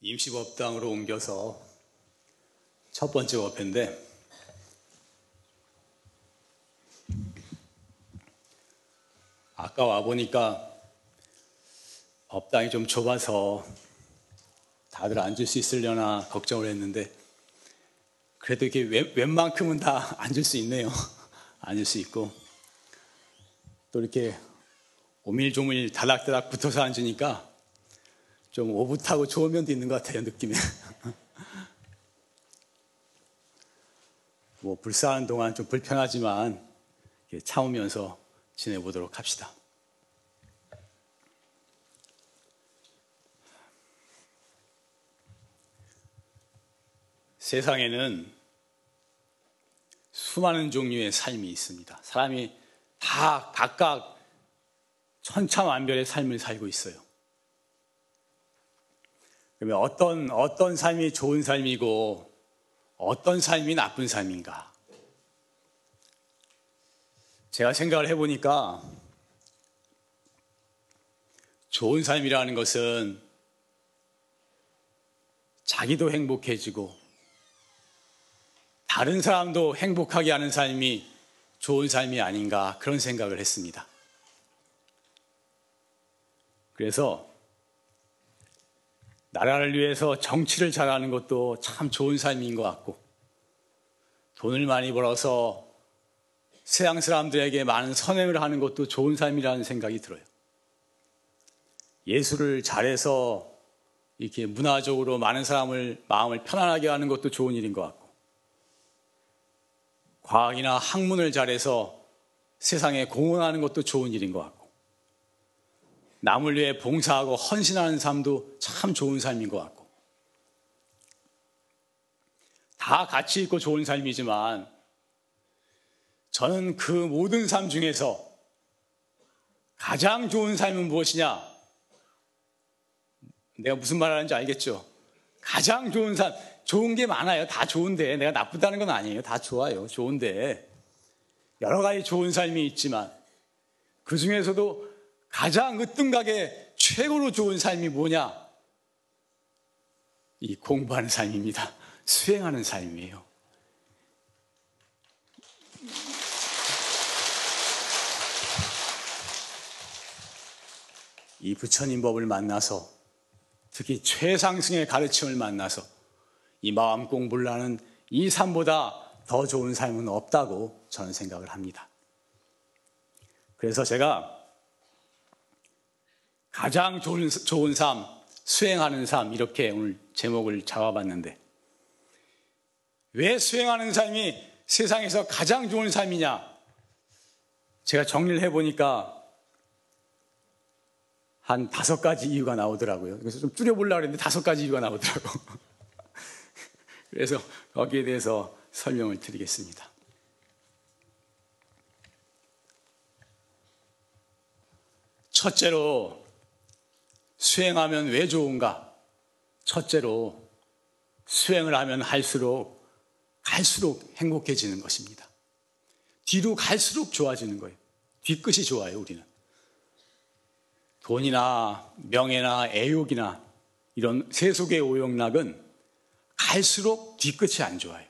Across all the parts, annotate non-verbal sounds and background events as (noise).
임시법당으로 옮겨서 첫 번째 법회인데 아까 와 보니까 법당이 좀 좁아서 다들 앉을 수 있으려나 걱정을 했는데 그래도 이렇게 웬, 웬만큼은 다 (laughs) 앉을 수 있네요. (laughs) 앉을 수 있고 또 이렇게 오밀조밀 다닥다닥 붙어서 앉으니까 좀 오붓하고 좋은 면도 있는 것 같아요, 느낌에. (laughs) 뭐, 불사하는 동안 좀 불편하지만 참으면서 지내보도록 합시다. 세상에는 수많은 종류의 삶이 있습니다. 사람이 다 각각 천차만별의 삶을 살고 있어요. 그러면 어떤, 어떤 삶이 좋은 삶이고 어떤 삶이 나쁜 삶인가? 제가 생각을 해보니까 좋은 삶이라는 것은 자기도 행복해지고 다른 사람도 행복하게 하는 삶이 좋은 삶이 아닌가 그런 생각을 했습니다. 그래서 나라를 위해서 정치를 잘하는 것도 참 좋은 삶인 것 같고 돈을 많이 벌어서 세상 사람들에게 많은 선행을 하는 것도 좋은 삶이라는 생각이 들어요. 예술을 잘해서 이렇게 문화적으로 많은 사람을 마음을 편안하게 하는 것도 좋은 일인 것 같고 과학이나 학문을 잘해서 세상에 공헌하는 것도 좋은 일인 것 같고 남을 위해 봉사하고 헌신하는 삶도 참 좋은 삶인 것 같고 다 가치 있고 좋은 삶이지만 저는 그 모든 삶 중에서 가장 좋은 삶은 무엇이냐? 내가 무슨 말 하는지 알겠죠? 가장 좋은 삶, 좋은 게 많아요. 다 좋은데. 내가 나쁘다는 건 아니에요. 다 좋아요. 좋은데. 여러 가지 좋은 삶이 있지만 그 중에서도 가장 으뜸가게 최고로 좋은 삶이 뭐냐? 이 공부하는 삶입니다. 수행하는 삶이에요. 이 부처님 법을 만나서 특히 최상승의 가르침을 만나서 이 마음 공부를 하는 이 삶보다 더 좋은 삶은 없다고 저는 생각을 합니다. 그래서 제가 가장 좋은, 좋은 삶, 수행하는 삶, 이렇게 오늘 제목을 잡아봤는데, 왜 수행하는 삶이 세상에서 가장 좋은 삶이냐? 제가 정리를 해보니까 한 다섯 가지 이유가 나오더라고요. 그래서 좀 줄여보려고 했는데 다섯 가지 이유가 나오더라고. (laughs) 그래서 거기에 대해서 설명을 드리겠습니다. 첫째로 수행하면 왜 좋은가? 첫째로 수행을 하면 할수록 갈수록 행복해지는 것입니다. 뒤로 갈수록 좋아지는 거예요. 뒤끝이 좋아요, 우리는. 돈이나 명예나 애욕이나 이런 세속의 오용락은 갈수록 뒤끝이 안 좋아요.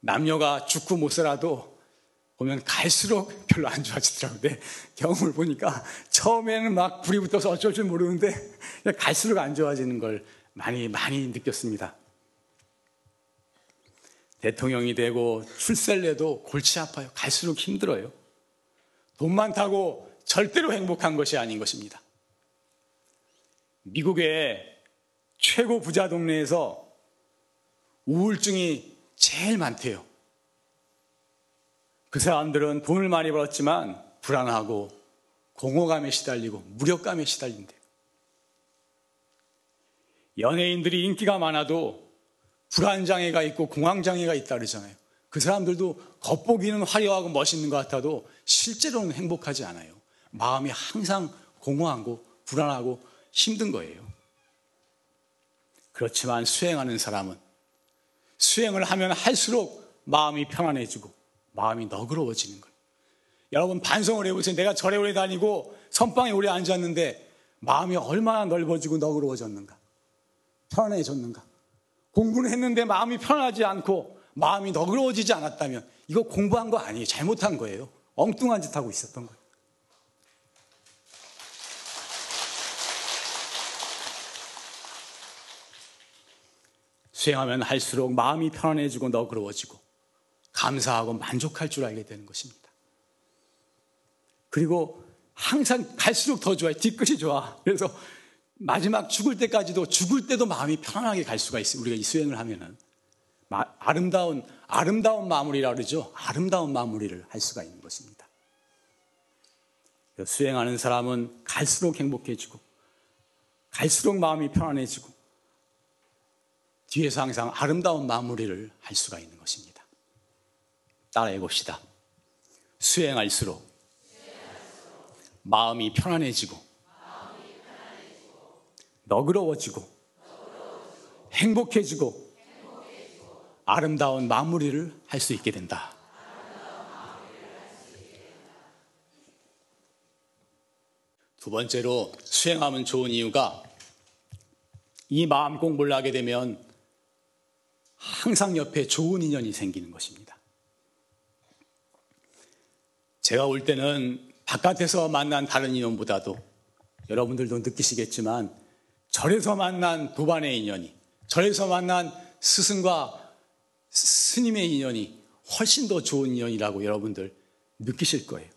남녀가 죽고 못 살아도 보면 갈수록 별로 안 좋아지더라고요. 내 경험을 보니까 처음에는 막 불이 붙어서 어쩔 줄 모르는데 갈수록 안 좋아지는 걸 많이 많이 느꼈습니다. 대통령이 되고 출세를 해도 골치 아파요. 갈수록 힘들어요. 돈 많다고 절대로 행복한 것이 아닌 것입니다. 미국의 최고 부자 동네에서 우울증이 제일 많대요. 그 사람들은 돈을 많이 벌었지만 불안하고 공허감에 시달리고 무력감에 시달린대요. 연예인들이 인기가 많아도 불안장애가 있고 공황장애가 있다 그러잖아요. 그 사람들도 겉보기는 화려하고 멋있는 것 같아도 실제로는 행복하지 않아요. 마음이 항상 공허하고 불안하고 힘든 거예요. 그렇지만 수행하는 사람은 수행을 하면 할수록 마음이 편안해지고 마음이 너그러워지는 거예요. 여러분 반성을 해보세요. 내가 절에 오래 다니고 선방에 오래 앉았는데 마음이 얼마나 넓어지고 너그러워졌는가? 편안해졌는가? 공부는 했는데 마음이 편하지 않고 마음이 너그러워지지 않았다면 이거 공부한 거 아니에요. 잘못한 거예요. 엉뚱한 짓 하고 있었던 거예요. 수행하면 할수록 마음이 편안해지고 너그러워지고 감사하고 만족할 줄 알게 되는 것입니다. 그리고 항상 갈수록 더 좋아요. 뒤끝이 좋아. 그래서 마지막 죽을 때까지도 죽을 때도 마음이 편안하게 갈 수가 있어요. 우리가 이 수행을 하면은 아름다운 아름다운 마무리라 그러죠. 아름다운 마무리를 할 수가 있는 것입니다. 수행하는 사람은 갈수록 행복해지고 갈수록 마음이 편안해지고 뒤에서 항상 아름다운 마무리를 할 수가 있는 것입니다. 따라해 봅시다. 수행할수록 마음이 편안해지고 너그러워지고 행복해지고 아름다운 마무리를 할 수 있게 된다. 두 번째로 수행하면 좋은 이유가 이 마음 공부를 하게 되면 항상 옆에 좋은 인연이 생기는 것입니다. 제가 올 때는 바깥에서 만난 다른 인연보다도 여러분들도 느끼시겠지만 절에서 만난 도반의 인연이 절에서 만난 스승과 스님의 인연이 훨씬 더 좋은 인연이라고 여러분들 느끼실 거예요.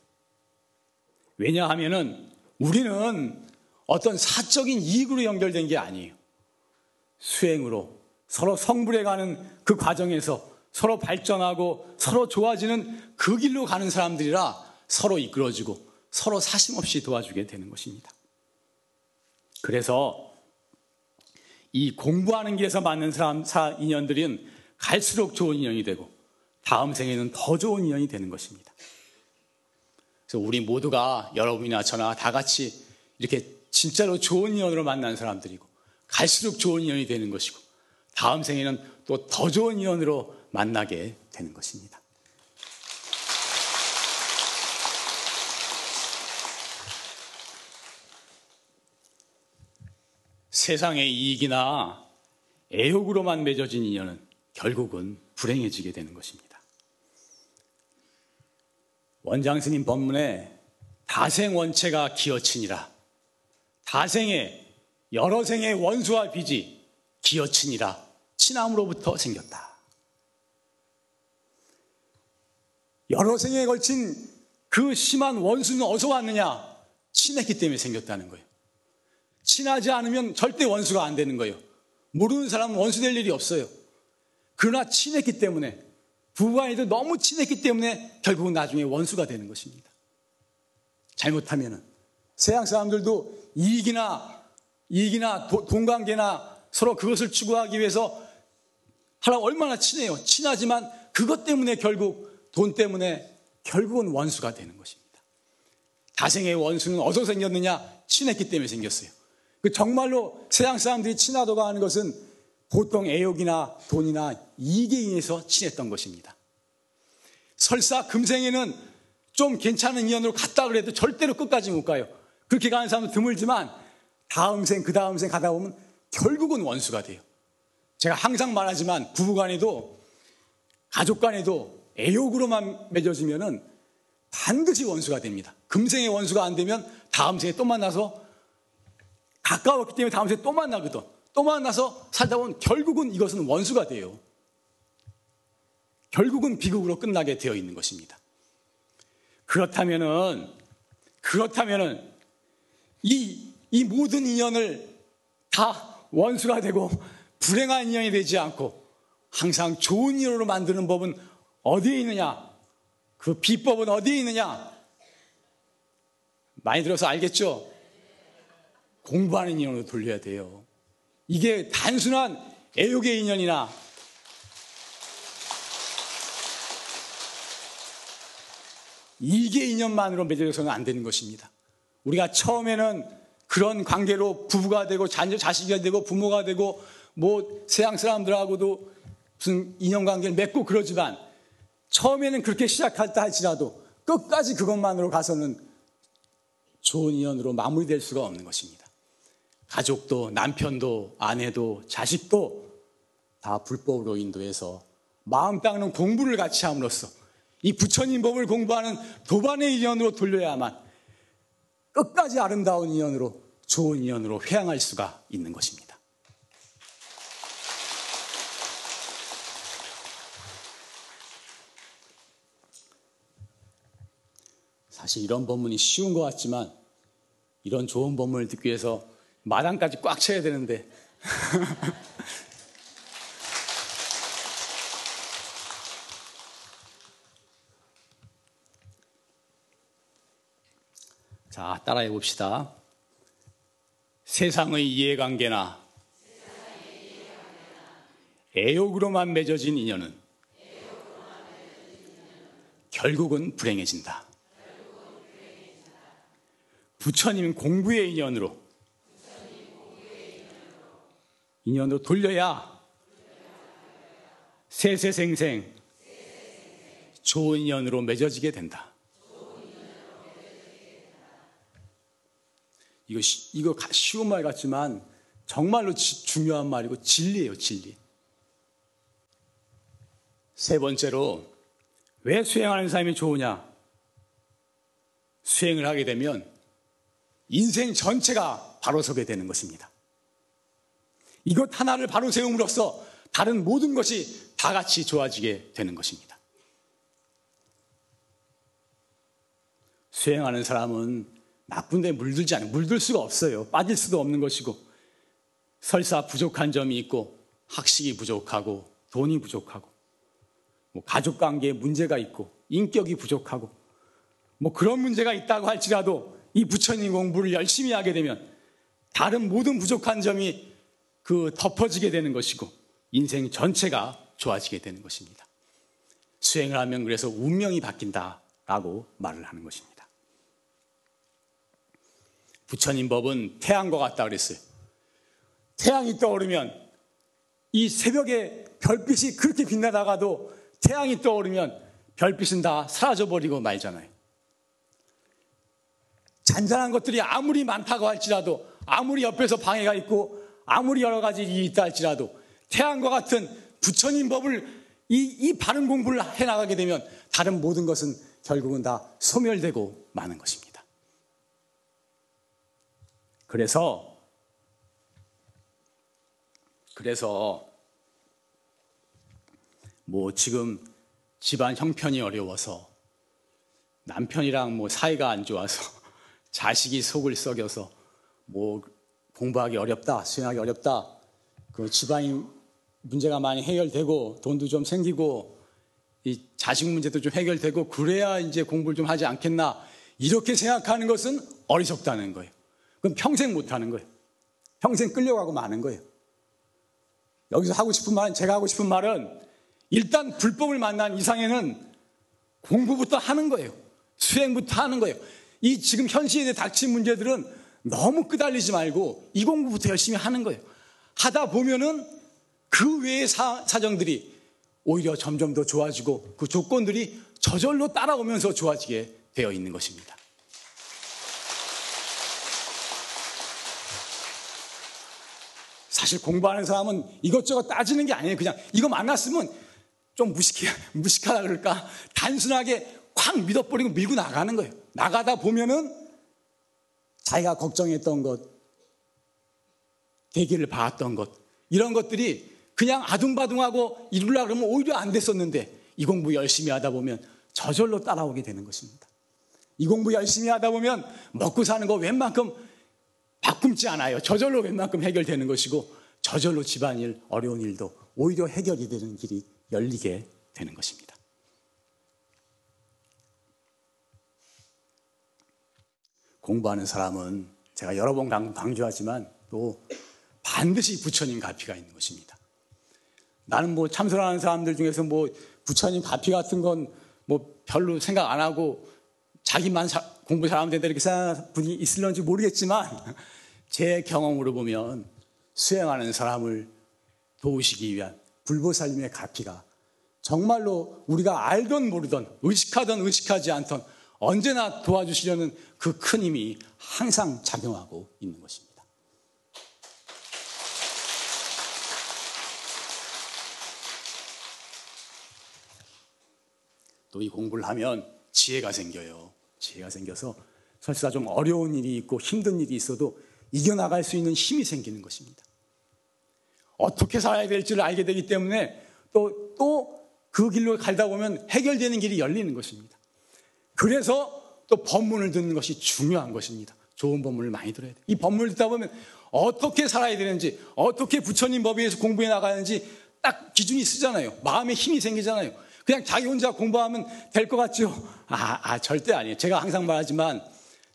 왜냐하면은 우리는 어떤 사적인 이익으로 연결된 게 아니에요. 수행으로 서로 성불해 가는 그 과정에서 서로 발전하고 서로 좋아지는 그 길로 가는 사람들이라 서로 이끌어주고 서로 사심없이 도와주게 되는 것입니다. 그래서 이 공부하는 길에서 만난 사람, 사, 인연들은 갈수록 좋은 인연이 되고 다음 생에는 더 좋은 인연이 되는 것입니다. 그래서 우리 모두가 여러분이나 저나 다 같이 이렇게 진짜로 좋은 인연으로 만난 사람들이고 갈수록 좋은 인연이 되는 것이고 다음 생에는 또 더 좋은 인연으로 만나게 되는 것입니다. 세상의 이익이나 애욕으로만 맺어진 인연은 결국은 불행해지게 되는 것입니다. 원장 스님 법문에 다생 원체가 기어치니라. 다생의 여러 생의 원수와 빚이 기어치니라. 친함으로부터 생겼다. 여러 생에 걸친 그 심한 원수는 어디서 왔느냐? 친했기 때문에 생겼다는 거예요. 친하지 않으면 절대 원수가 안 되는 거예요. 모르는 사람은 원수 될 일이 없어요. 그러나 친했기 때문에 부부간에도 너무 친했기 때문에 결국은 나중에 원수가 되는 것입니다. 잘못하면은 세상 사람들도 이익이나 이익이나 돈 관계나 서로 그것을 추구하기 위해서 하나 얼마나 친해요. 친하지만 그것 때문에 결국 돈 때문에 결국은 원수가 되는 것입니다. 다생의 원수는 어디서 생겼느냐? 친했기 때문에 생겼어요. 그 정말로 세상 사람들이 친하다고 하는 것은 보통 애욕이나 돈이나 이익에 인해서 친했던 것입니다. 설사 금생에는 좀 괜찮은 인연으로 갔다 그래도 절대로 끝까지 못 가요. 그렇게 가는 사람은 드물지만 다음 생, 그 다음 생 가다 보면 결국은 원수가 돼요. 제가 항상 말하지만 부부 간에도 가족 간에도 애욕으로만 맺어지면은 반드시 원수가 됩니다. 금생의 원수가 안 되면 다음 생에 또 만나서 가까웠기 때문에 다음 생에 또 만나거든. 또 만나서 살다 보면 결국은 이것은 원수가 돼요. 결국은 비극으로 끝나게 되어 있는 것입니다. 그렇다면은, 그렇다면은, 이, 이 모든 인연을 다 원수가 되고 불행한 인연이 되지 않고 항상 좋은 인연으로 만드는 법은 어디에 있느냐? 그 비법은 어디에 있느냐? 많이 들어서 알겠죠? 공부하는 인연으로 돌려야 돼요. 이게 단순한 애욕의 인연이나 이게 인연만으로 맺어져서는 안 되는 것입니다. 우리가 처음에는 그런 관계로 부부가 되고 자식이 되고 부모가 되고 뭐 세상 사람들하고도 무슨 인연 관계를 맺고 그러지만 처음에는 그렇게 시작했다 할지라도 끝까지 그것만으로 가서는 좋은 인연으로 마무리될 수가 없는 것입니다. 가족도 남편도 아내도 자식도 다 불법으로 인도해서 마음 닦는 공부를 같이 함으로써 이 부처님 법을 공부하는 도반의 인연으로 돌려야만 끝까지 아름다운 인연으로 좋은 인연으로 회양할 수가 있는 것입니다. 사실 이런 법문이 쉬운 것 같지만 이런 좋은 법문을 듣기 위해서 마당까지 꽉 쳐야 되는데 (laughs) 자, 따라해 봅시다. 세상의 이해관계나 애욕으로만 맺어진 인연은 결국은 불행해진다. 부처님 공부의 인연으로 인연으로 돌려야 세세생생 좋은 인연으로 맺어지게 된다. 이거, 이거 쉬운 말 같지만 정말로 지, 중요한 말이고 진리예요, 진리. 세 번째로 왜 수행하는 사람이 좋으냐? 수행을 하게 되면 인생 전체가 바로 서게 되는 것입니다. 이것 하나를 바로 세움으로써 다른 모든 것이 다 같이 좋아지게 되는 것입니다. 수행하는 사람은 나쁜 데 물들지 않아요. 물들 수가 없어요. 빠질 수도 없는 것이고 설사 부족한 점이 있고 학식이 부족하고 돈이 부족하고 뭐 가족 관계에 문제가 있고 인격이 부족하고 뭐 그런 문제가 있다고 할지라도 이 부처님 공부를 열심히 하게 되면 다른 모든 부족한 점이 그 덮어지게 되는 것이고 인생 전체가 좋아지게 되는 것입니다. 수행을 하면 그래서 운명이 바뀐다라고 말을 하는 것입니다. 부처님 법은 태양과 같다 그랬어요. 태양이 떠오르면 이 새벽에 별빛이 그렇게 빛나다가도 태양이 떠오르면 별빛은 다 사라져버리고 말잖아요. 잔잔한 것들이 아무리 많다고 할지라도 아무리 옆에서 방해가 있고 아무리 여러 가지 일이 있다 할지라도 태양과 같은 부처님 법을 이, 이 바른 공부를 해나가게 되면 다른 모든 것은 결국은 다 소멸되고 마는 것입니다. 그래서 그래서 뭐 지금 집안 형편이 어려워서 남편이랑 뭐 사이가 안 좋아서 자식이 속을 썩여서 뭐 공부하기 어렵다, 수행하기 어렵다. 그 집안이 문제가 많이 해결되고 돈도 좀 생기고 이 자식 문제도 좀 해결되고 그래야 이제 공부를 좀 하지 않겠나 이렇게 생각하는 것은 어리석다는 거예요. 그럼 평생 못 하는 거예요. 평생 끌려가고 마는 거예요. 여기서 하고 싶은 말은, 제가 하고 싶은 말은 일단 불법을 만난 이상에는 공부부터 하는 거예요. 수행부터 하는 거예요. 이 지금 현실에 닥친 문제들은 너무 끄달리지 말고 이 공부부터 열심히 하는 거예요. 하다 보면은 그 외의 사, 사정들이 오히려 점점 더 좋아지고 그 조건들이 저절로 따라오면서 좋아지게 되어 있는 것입니다. 사실 공부하는 사람은 이것저것 따지는 게 아니에요. 그냥 이거 만났으면 좀 무식해, 무식하다 그럴까? 단순하게 콱 믿어버리고 밀고 나가는 거예요. 나가다 보면은 자기가 걱정했던 것, 대기를 봐왔던 것, 이런 것들이 그냥 아둥바둥하고 이루려 그러면 오히려 안 됐었는데 이 공부 열심히 하다 보면 저절로 따라오게 되는 것입니다. 이 공부 열심히 하다 보면 먹고 사는 거 웬만큼 바꿈지 않아요. 저절로 웬만큼 해결되는 것이고 저절로 집안일, 어려운 일도 오히려 해결이 되는 길이 열리게 되는 것입니다. 공부하는 사람은 제가 여러 번 강조하지만 또 반드시 부처님 가피가 있는 것입니다. 나는 뭐 참선하는 사람들 중에서 뭐 부처님 가피 같은 건 뭐 별로 생각 안 하고 자기만 공부 잘하면 된다 이렇게 생각하는 분이 있을런지 모르겠지만 (laughs) 제 경험으로 보면 수행하는 사람을 도우시기 위한 불보살님의 가피가 정말로 우리가 알던 모르던 의식하던 의식하지 않던 언제나 도와주시려는 그 큰 힘이 항상 작용하고 있는 것입니다. 또 이 공부를 하면 지혜가 생겨요. 지혜가 생겨서 설사 좀 어려운 일이 있고 힘든 일이 있어도 이겨나갈 수 있는 힘이 생기는 것입니다. 어떻게 살아야 될지를 알게 되기 때문에 또, 또 그 길로 갈다 보면 해결되는 길이 열리는 것입니다. 그래서 또 법문을 듣는 것이 중요한 것입니다. 좋은 법문을 많이 들어야 돼요. 이 법문을 듣다 보면 어떻게 살아야 되는지, 어떻게 부처님 법에 의해서 공부해 나가는지 딱 기준이 쓰잖아요. 마음에 힘이 생기잖아요. 그냥 자기 혼자 공부하면 될 것 같죠? 아, 아, 절대 아니에요. 제가 항상 말하지만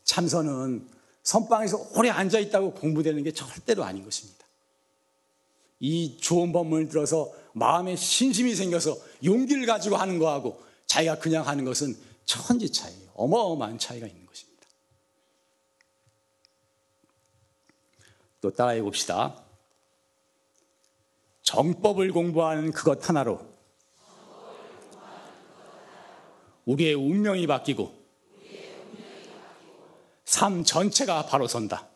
참선은 선방에서 오래 앉아 있다고 공부되는 게 절대로 아닌 것입니다. 이 좋은 법문을 들어서 마음에 신심이 생겨서 용기를 가지고 하는 거하고 자기가 그냥 하는 것은 천지 차이예요. 어마어마한 차이가 있는 것입니다. 또 따라해 봅시다. 정법을 공부하는 그것 하나로 우리의 운명이 바뀌고 삶 전체가 바로 선다.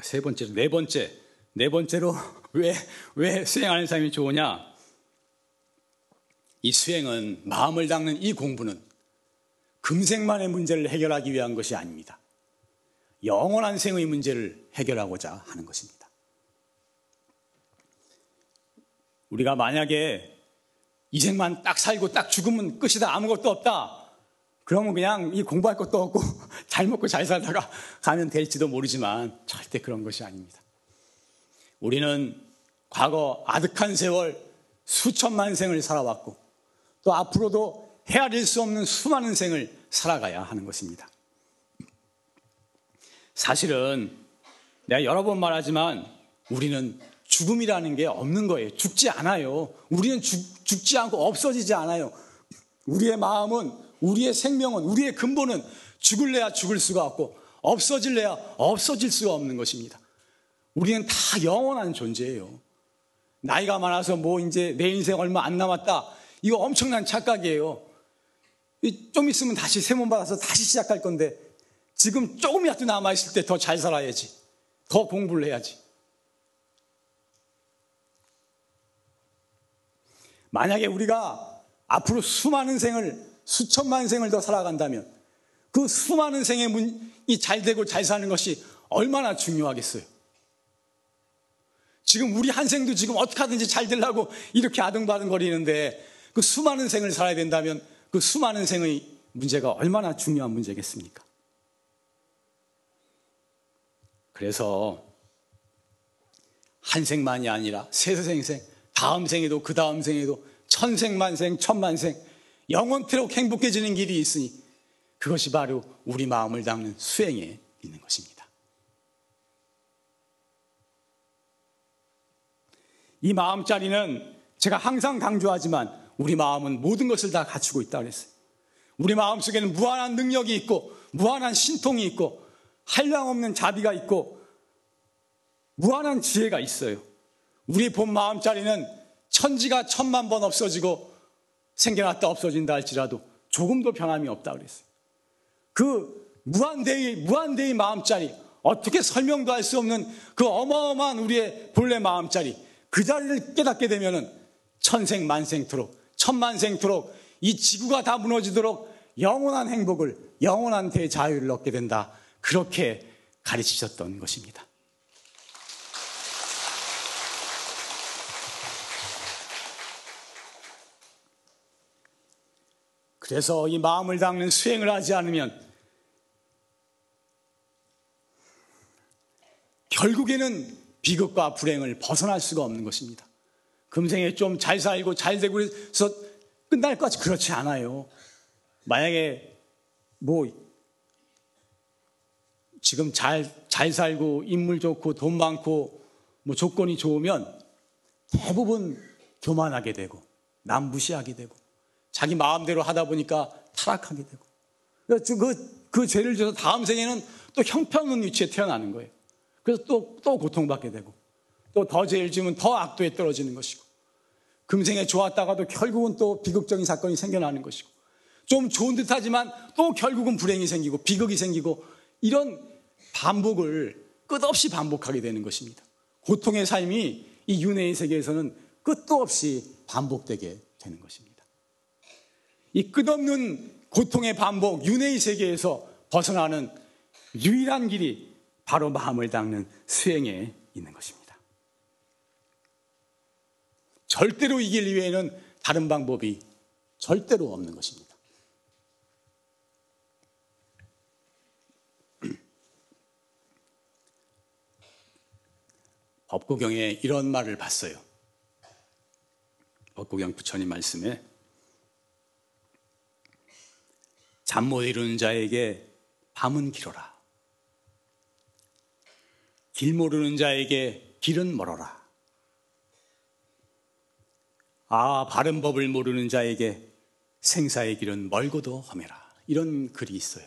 세 번째로 네 번째 네 번째로 (laughs) 왜 왜 수행하는 삶이 좋으냐? 이 수행은 마음을 닦는 이 공부는 금생만의 문제를 해결하기 위한 것이 아닙니다. 영원한 생의 문제를 해결하고자 하는 것입니다. 우리가 만약에 이 생만 딱 살고 딱 죽으면 끝이다 아무것도 없다. 그러면 그냥 이 공부할 것도 없고 (laughs) 잘 먹고 잘 살다가 가면 될지도 모르지만 절대 그런 것이 아닙니다. 우리는 과거 아득한 세월 수천만 생을 살아왔고 또 앞으로도 헤아릴 수 없는 수많은 생을 살아가야 하는 것입니다. 사실은 내가 여러 번 말하지만 우리는 죽음이라는 게 없는 거예요. 죽지 않아요. 우리는 죽, 죽지 않고 없어지지 않아요. 우리의 마음은, 우리의 생명은, 우리의 근본은 죽을래야 죽을 수가 없고 없어질래야 없어질 수가 없는 것입니다. 우리는 다 영원한 존재예요. 나이가 많아서 뭐 이제 내 인생 얼마 안 남았다. 이거 엄청난 착각이에요. 좀 있으면 다시 세몸 받아서 다시 시작할 건데 지금 조금이라도 남아있을 때 더 잘 살아야지. 더 공부를 해야지. 만약에 우리가 앞으로 수많은 생을, 수천만 생을 더 살아간다면 그 수많은 생의 문이 잘 되고 잘 사는 것이 얼마나 중요하겠어요. 지금 우리 한 생도 지금 어떻게 하든지 잘 되려고 이렇게 아등바등 거리는데 그 수많은 생을 살아야 된다면 그 수많은 생의 문제가 얼마나 중요한 문제겠습니까? 그래서 한 생만이 아니라 세세생생, 다음 생에도 그 다음 생에도 천생만생, 천만생, 영원토록 행복해지는 길이 있으니 그것이 바로 우리 마음을 닦는 수행에 있는 것입니다. 이 마음자리는 제가 항상 강조하지만 우리 마음은 모든 것을 다 갖추고 있다고 했어요. 우리 마음 속에는 무한한 능력이 있고 무한한 신통이 있고 한량없는 자비가 있고 무한한 지혜가 있어요. 우리 본 마음자리는 천지가 천만 번 없어지고 생겨났다 없어진다 할지라도 조금도 변함이 없다 그랬어요. 그 무한대의 무한대의 마음자리 어떻게 설명도 할 수 없는 그 어마어마한 우리의 본래 마음자리 그 자리를 깨닫게 되면은 천생 만생토록 천만생토록 이 지구가 다 무너지도록 영원한 행복을 영원한 대자유를 얻게 된다. 그렇게 가르치셨던 것입니다. 그래서 이 마음을 닦는 수행을 하지 않으면 결국에는 비극과 불행을 벗어날 수가 없는 것입니다. 금생에 좀 잘 살고 잘 되고 해서 끝날 것 같이 그렇지 않아요. 만약에 뭐 지금 잘, 잘 살고 인물 좋고 돈 많고 뭐 조건이 좋으면 대부분 교만하게 되고 남 무시하게 되고 자기 마음대로 하다 보니까 타락하게 되고 그, 그 죄를 져서 다음 생에는 또 형편없는 위치에 태어나는 거예요. 그래서 또, 또 고통받게 되고 또 더 죄를 지면 더 악도에 떨어지는 것이고 금생에 좋았다가도 결국은 또 비극적인 사건이 생겨나는 것이고 좀 좋은 듯 하지만 또 결국은 불행이 생기고 비극이 생기고 이런 반복을 끝없이 반복하게 되는 것입니다. 고통의 삶이 이 윤회의 세계에서는 끝도 없이 반복되게 되는 것입니다. 이 끝없는 고통의 반복, 윤회의 세계에서 벗어나는 유일한 길이 바로 마음을 닦는 수행에 있는 것입니다. 절대로 이길 이외에는 다른 방법이 절대로 없는 것입니다. (clears throat) 법구경에 이런 말을 봤어요. 법구경 부처님 말씀에 잠 못 이루는 자에게 밤은 길어라. 길 모르는 자에게 길은 멀어라. 아, 바른 법을 모르는 자에게 생사의 길은 멀고도 험해라. 이런 글이 있어요.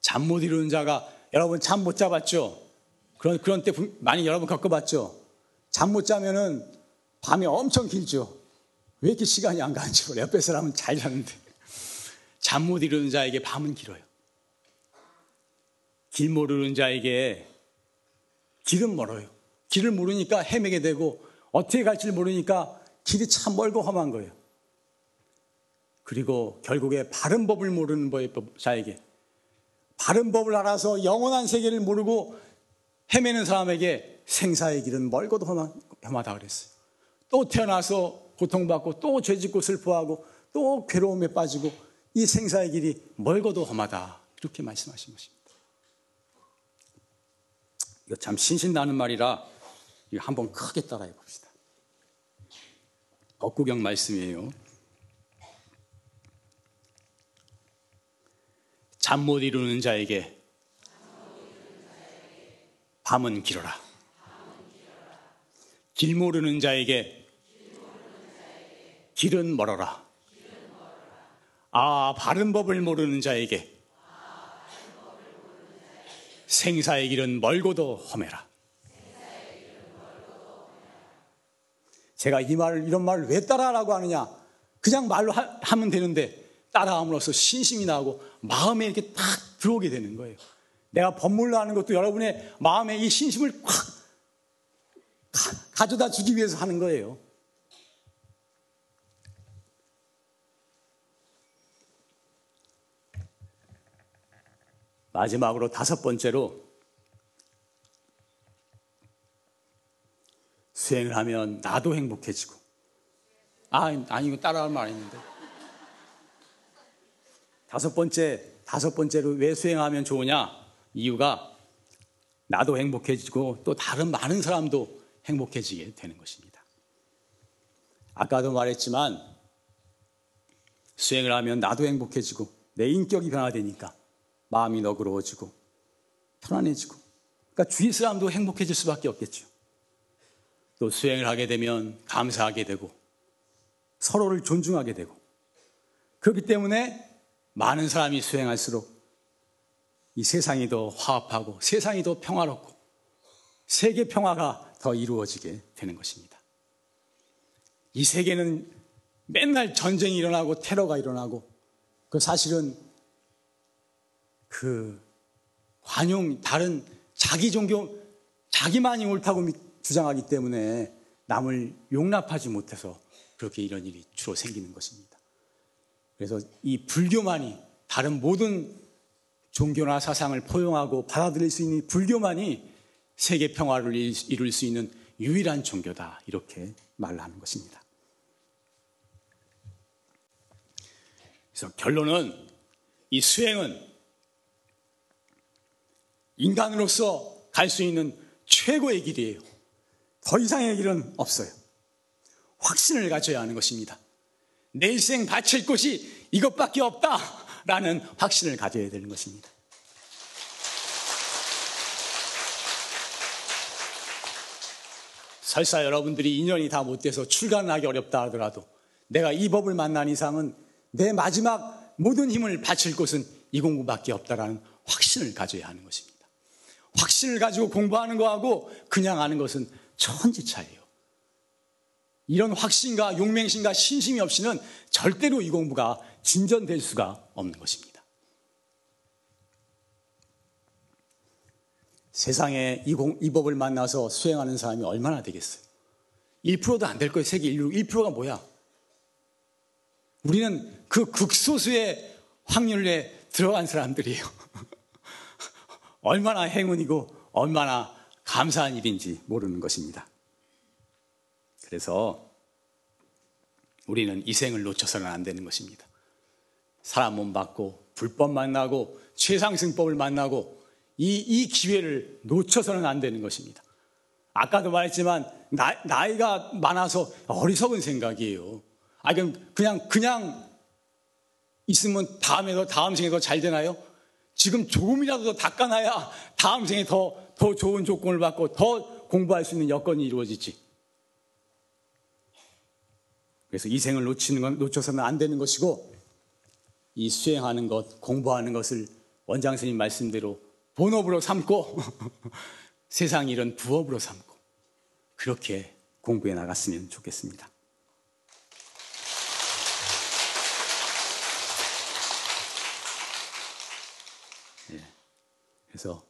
잠 못 이루는 자가 여러분 잠 못 잡았죠? 그런, 그런 때 많이 여러분 겪어봤죠? 잠 못 자면은 밤이 엄청 길죠? 왜 이렇게 시간이 안 가는지 몰라. 옆에 사람은 잘 자는데. (laughs) 잠 못 이루는 자에게 밤은 길어요. 길 모르는 자에게 길은 멀어요. 길을 모르니까 헤매게 되고 어떻게 갈지 모르니까 길이 참 멀고 험한 거예요. 그리고 결국에 바른 법을 모르는 자에게 바른 법을 알아서 영원한 세계를 모르고 헤매는 사람에게 생사의 길은 멀고도 험하다 그랬어요. 또 태어나서 고통받고 또 죄짓고 슬퍼하고 또 괴로움에 빠지고 이 생사의 길이 멀고도 험하다. 이렇게 말씀하신 것입니다. 이거 참 신신나는 말이라 이거 한번 크게 따라해 봅시다. 법구경 말씀이에요. 잠 못 이루는 자에게 밤은 길어라. 길 모르는 자에게 길은 멀어라. 아, 바른 법을 모르는 자에게 생사의 길은 멀고도 험해라. 제가 이 말을, 이런 말을 왜 따라하라고 하느냐? 그냥 말로 하, 면 되는데 따라함으로써 신심이 나고 마음에 이렇게 딱 들어오게 되는 거예요. 내가 법물로 하는 것도 여러분의 마음에 이 신심을 확 가져다 주기 위해서 하는 거예요. 마지막으로 다섯 번째로 수행을 하면 나도 행복해지고 아, 아니 이거 따라할 말 아닌데 다섯 번째, 다섯 번째로 왜 수행하면 좋으냐? 이유가 나도 행복해지고 또 다른 많은 사람도 행복해지게 되는 것입니다. 아까도 말했지만 수행을 하면 나도 행복해지고 내 인격이 변화되니까 마음이 너그러워지고 편안해지고 그러니까 주위 사람도 행복해질 수밖에 없겠죠. 또 수행을 하게 되면 감사하게 되고 서로를 존중하게 되고 그렇기 때문에 많은 사람이 수행할수록 이 세상이 더 화합하고 세상이 더 평화롭고 세계 평화가 더 이루어지게 되는 것입니다. 이 세계는 맨날 전쟁이 일어나고 테러가 일어나고 그 사실은 그 관용 다른 자기 종교 자기만이 옳다고 주장하기 때문에 남을 용납하지 못해서 그렇게 이런 일이 주로 생기는 것입니다. 그래서 이 불교만이 다른 모든 종교나 사상을 포용하고 받아들일 수 있는 불교만이 세계 평화를 이룰 수 있는 유일한 종교다. 이렇게 말을 하는 것입니다. 그래서 결론은 이 수행은 인간으로서 갈 수 있는 최고의 길이에요. 더 이상의 길은 없어요. 확신을 가져야 하는 것입니다. 내 일생 바칠 곳이 이것밖에 없다라는 확신을 가져야 되는 것입니다. 설사 여러분들이 인연이 다 못 돼서 출간하기 어렵다 하더라도 내가 이 법을 만난 이상은 내 마지막 모든 힘을 바칠 곳은 이 공부밖에 없다라는 확신을 가져야 하는 것입니다. 확신을 가지고 공부하는 거하고 그냥 하는 것은 천지 차이에요. 이런 확신과 용맹심과 신심이 없이는 절대로 이 공부가 진전될 수가 없는 것입니다. 세상에 이, 공, 이 법을 만나서 수행하는 사람이 얼마나 되겠어요? 1%도 안 될 거예요. 세계 인류 1%가 뭐야? 우리는 그 극소수의 확률에 들어간 사람들이에요. (laughs) 얼마나 행운이고 얼마나 감사한 일인지 모르는 것입니다. 그래서 우리는 이 생을 놓쳐서는 안 되는 것입니다. 사람 몸 받고 불법 만나고 최상승법을 만나고 이, 이 기회를 놓쳐서는 안 되는 것입니다. 아까도 말했지만 나, 나이가 많아서 어리석은 생각이에요. 아 그럼 그냥 그냥 있으면 다음에 더 다음 생에 더잘 되나요? 지금 조금이라도 더 닦아놔야 다음 생에 더, 더 좋은 조건을 받고 더 공부할 수 있는 여건이 이루어지지. 그래서 이 생을 놓치는 건 놓쳐서는 안 되는 것이고 이 수행하는 것, 공부하는 것을 원장 선생님 말씀대로 본업으로 삼고 (laughs) 세상 일은 부업으로 삼고 그렇게 공부해 나갔으면 좋겠습니다. 그래서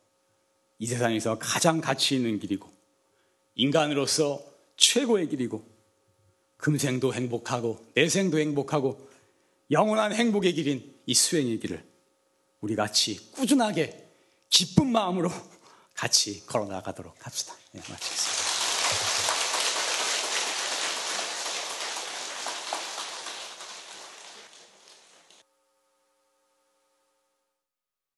이 세상에서 가장 가치 있는 길이고 인간으로서 최고의 길이고 금생도 행복하고 내생도 행복하고 영원한 행복의 길인 이 수행의 길을 우리 같이 꾸준하게 기쁜 마음으로 같이 걸어 나가도록 합시다. 네, 마치겠습니다.